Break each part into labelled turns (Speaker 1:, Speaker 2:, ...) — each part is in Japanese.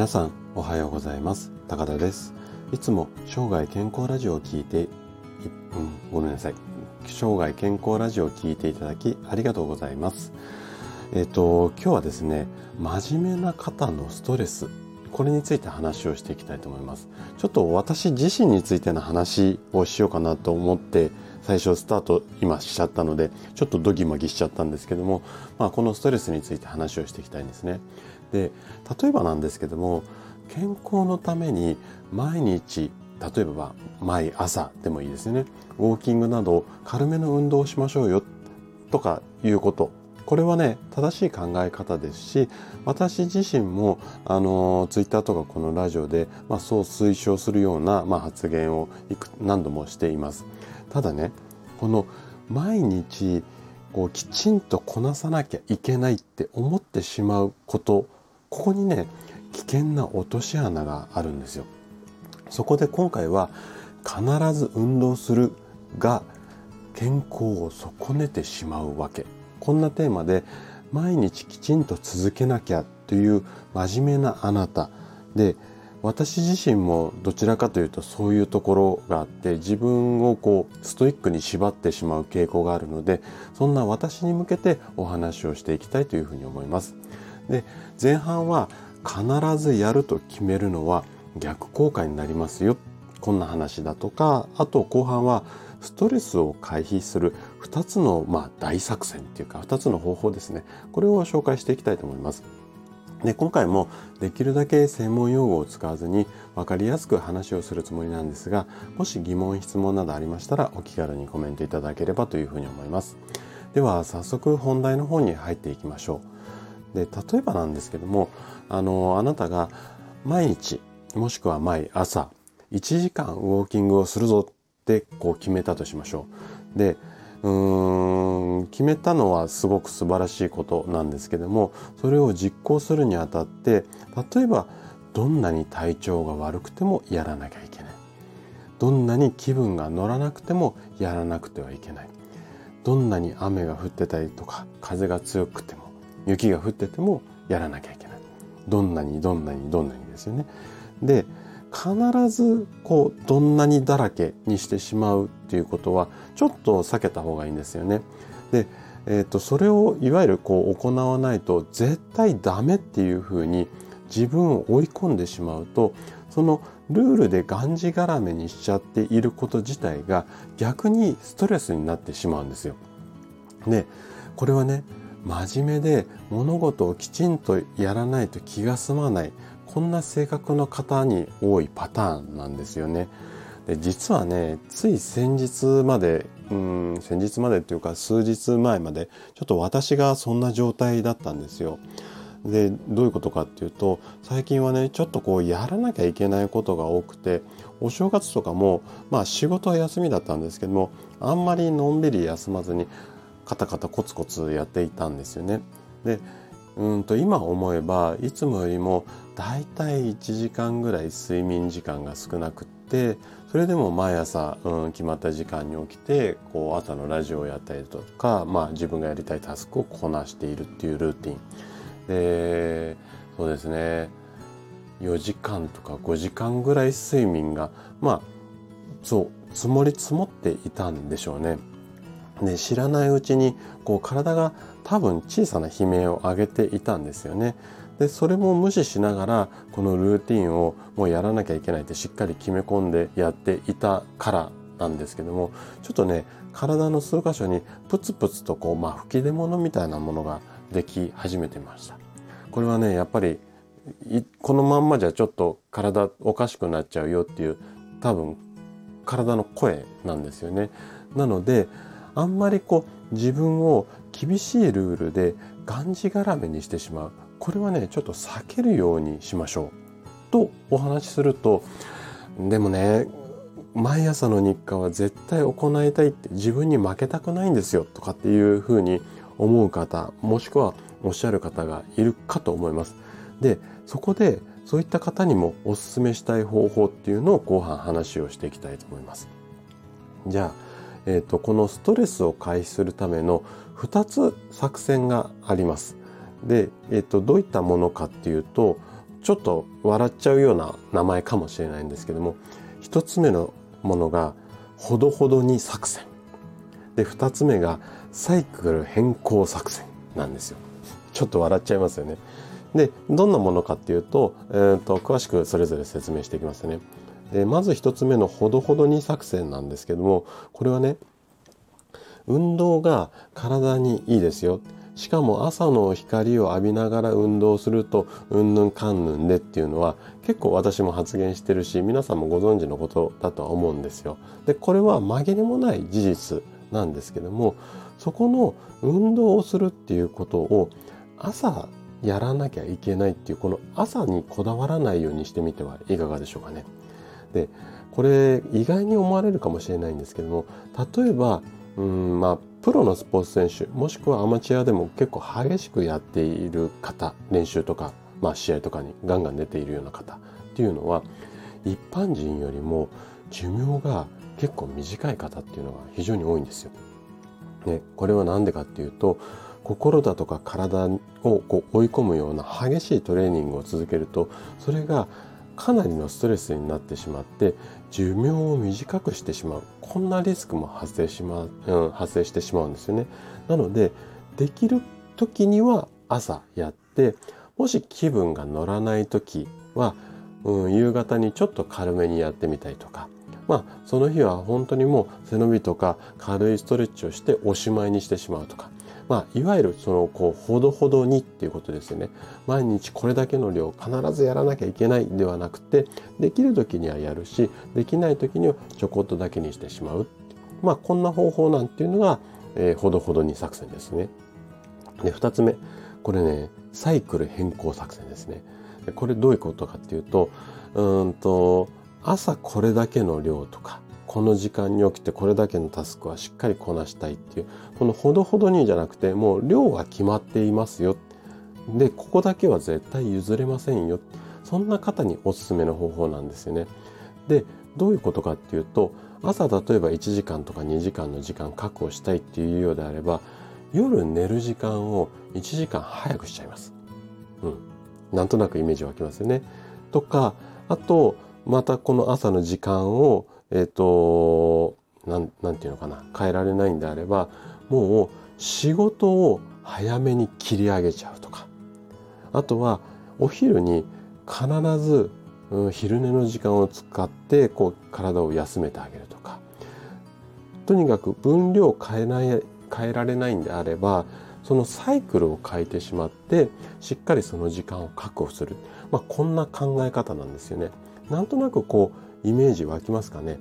Speaker 1: 皆さんおはようございます。高田です。いつも生涯健康ラジオを聞いて、うん、ごめんなさい。生涯健康ラジオを聞いていただきありがとうございます。えっ、と今日はですね真面目な方のストレスこれについて話をしていきたいと思います。ちょっと私自身についての話をしようかなと思って最初スタート今しちゃったのでちょっとドギマギしちゃったんですけども、まあ、このストレスについて話をしていきたいんですね。で例えばなんですけども健康のために毎日例えば毎朝でもいいですよね。ウォーキングなど軽めの運動をしましょうよとかいうこと。これはね正しい考え方ですし私自身もあのツイッターとかこのラジオで、まあ、そう推奨するような、まあ、発言をいく何度もしています。ただねこの毎日こうきちんとこなさなきゃいけないって思ってしまうことここにね危険な落とし穴があるんですよ。そこで今回は必ず運動するが健康を損ねてしまうわけ。こんなテーマで毎日きちんと続けなきゃという真面目なあなたで私自身もどちらかというとそういうところがあって自分をこうストイックに縛ってしまう傾向があるのでそんな私に向けてお話をしていきたいというふうに思います。で前半は必ずやると決めるのは逆効果になりますよこんな話だとかあと後半はストレスを回避する2つのまあ大作戦っていうか2つの方法ですね。これを紹介していきたいと思います。で今回もできるだけ専門用語を使わずに分かりやすく話をするつもりなんですがもし疑問質問などありましたらお気軽にコメントいただければというふうに思います。では早速本題の方に入っていきましょう。で例えばなんですけどもあのあなたが毎日もしくは毎朝1時間ウォーキングをするぞってこう決めたとしましょう。でうーん決めたのはすごく素晴らしいことなんですけどもそれを実行するにあたって例えばどんなに体調が悪くてもやらなきゃいけない。どんなに気分が乗らなくてもやらなくてはいけない。どんなに雨が降ってたりとか風が強くても雪が降っててもやらなきゃいけない。どんなにどんなにどんなにですよね。で必ずこうどんなにだらけにしてしまうっていうことはちょっと避けた方がいいんですよねで、えーと、それをいわゆるこう行わないと絶対ダメっていうふうに自分を追い込んでしまうとそのルールでがんじがらめにしちゃっていること自体が逆にストレスになってしまうんですよ。でこれはね真面目で物事をきちんとやらないと気が済まないこんな性格の方に多いパターンなんですよね。で実はねつい先日までうん先日までっていうか数日前までちょっと私がそんな状態だったんですよ。でどういうことかっていうと最近はねちょっとこうやらなきゃいけないことが多くてお正月とかもまあ仕事は休みだったんですけどもあんまりのんびり休まずにカタカタコツコツやっていたんですよね。でうんと今思えばいつもよりもだいたい1時間ぐらい睡眠時間が少なくってそれでも毎朝、うん、決まった時間に起きてこう朝のラジオをやったりとか、まあ、自分がやりたいタスクをこなしているっていうルーティンでそうですね4時間とか5時間ぐらい睡眠がまあそう積もり積もっていたんでしょうね。で知らないうちにこう体が多分小さな悲鳴を上げていたんですよね。でそれも無視しながらこのルーティンをもうやらなきゃいけないってしっかり決め込んでやっていたからなんですけどもちょっとね体の数箇所にプツプツとこう、まあ、吹き出物みたいなものができ始めてました。これはねやっぱりこのまんまじゃちょっと体おかしくなっちゃうよっていう多分体の声なんですよね。なのであんまりこう自分を厳しいルールでがんじがらめにしてしまうこれはねちょっと避けるようにしましょうとお話しするとでもね毎朝の日課は絶対行いたいって自分に負けたくないんですよとかっていうふうに思う方もしくはおっしゃる方がいるかと思います。でそこでそういった方にもお勧めしたい方法っていうのを後半話をしていきたいと思います。じゃあえーと、このストレスを回避するための2つ作戦があります。で、えーと、どういったものかっていうとちょっと笑っちゃうような名前かもしれないんですけども一つ目のものがほどほどに作戦。で二つ目がサイクル変更作戦なんですよ。ちょっと笑っちゃいますよね。でどんなものかっていうと,、えーと、詳しくそれぞれ説明していきますねでまず一つ目のほどほどに作戦なんですけどもこれはね運動が体にいいですよしかも朝の光を浴びながら運動するとうんぬんかんぬんでっていうのは結構私も発言してるし皆さんもご存知のことだとは思うんですよ。でこれは紛れもない事実なんですけどもそこの運動をするっていうことを朝やらなきゃいけないっていうこの朝にこだわらないようにしてみてはいかがでしょうかね。でこれ意外に思われるかもしれないんですけども例えばうんまあプロのスポーツ選手もしくはアマチュアでも結構激しくやっている方練習とか、まあ、試合とかにガンガン出ているような方っていうのは一般人よりも寿命が結構短い方っていうのが非常に多いんですよ。ね、これは何でかっていうと心だとか体をこう追い込むような激しいトレーニングを続けるとそれがかなりのストレスになってしまって寿命を短くしてしまうこんなリスクも発生しまう、ん、発生してしまうんですよね。なのでできる時には朝やってもし気分が乗らない時は、うん、夕方にちょっと軽めにやってみたりとかまあその日は本当にもう背伸びとか軽いストレッチをしておしまいにしてしまうとかまあ、いわゆるそのこうほどほどにっていうことですよね。毎日これだけの量必ずやらなきゃいけないではなくてできる時にはやるしできない時にはちょこっとだけにしてしまう。まあこんな方法なんていうのが、えー、ほどほどに作戦ですね。で2つ目これねサイクル変更作戦ですね。これどういうことかっていうとうんと朝これだけの量とかこの時間に起きてこれだけのタスクはしっかりこなしたいっていうこのほどほどにじゃなくてもう量が決まっていますよでここだけは絶対譲れませんよそんな方におすすめの方法なんですよね。でどういうことかっていうと朝例えば1時間とか2時間の時間確保したいっていうようであれば夜寝る時間を1時間早くしちゃいます。うん。なんとなくイメージ湧きますよね。とかあとまたこの朝の時間をえっ、ー、となんていうのかな変えられないんであればもう仕事を早めに切り上げちゃうとか。あとはお昼に必ず、うん、昼寝の時間を使ってこう体を休めてあげるとか。とにかく分量を変えない変えられないんであればそのサイクルを変えてしまってしっかりその時間を確保する、まあ、こんな考え方なんですよね。なんとなくこうイメージ湧きますかね。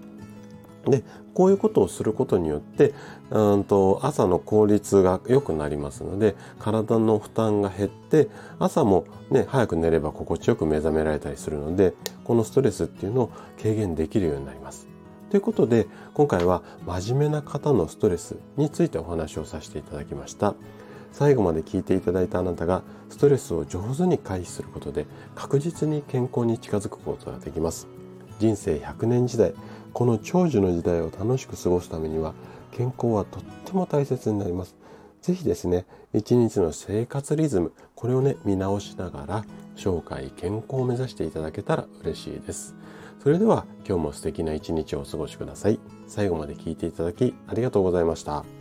Speaker 1: でこういうことをすることによってうんと朝の効率が良くなりますので体の負担が減って朝もね早く寝れば心地よく目覚められたりするのでこのストレスっていうのを軽減できるようになります。ということで今回は真面目な方のストレスについてお話をさせていただきました。最後まで聞いていただいたあなたがストレスを上手に回避することで確実に健康に近づくことができます。人生100年時代この長寿の時代を楽しく過ごすためには健康はとっても大切になります。ぜひですね、一日の生活リズム、これをね、見直しながら、生涯健康を目指していただけたら嬉しいです。それでは今日も素敵な一日をお過ごしください。最後まで聞いていただきありがとうございました。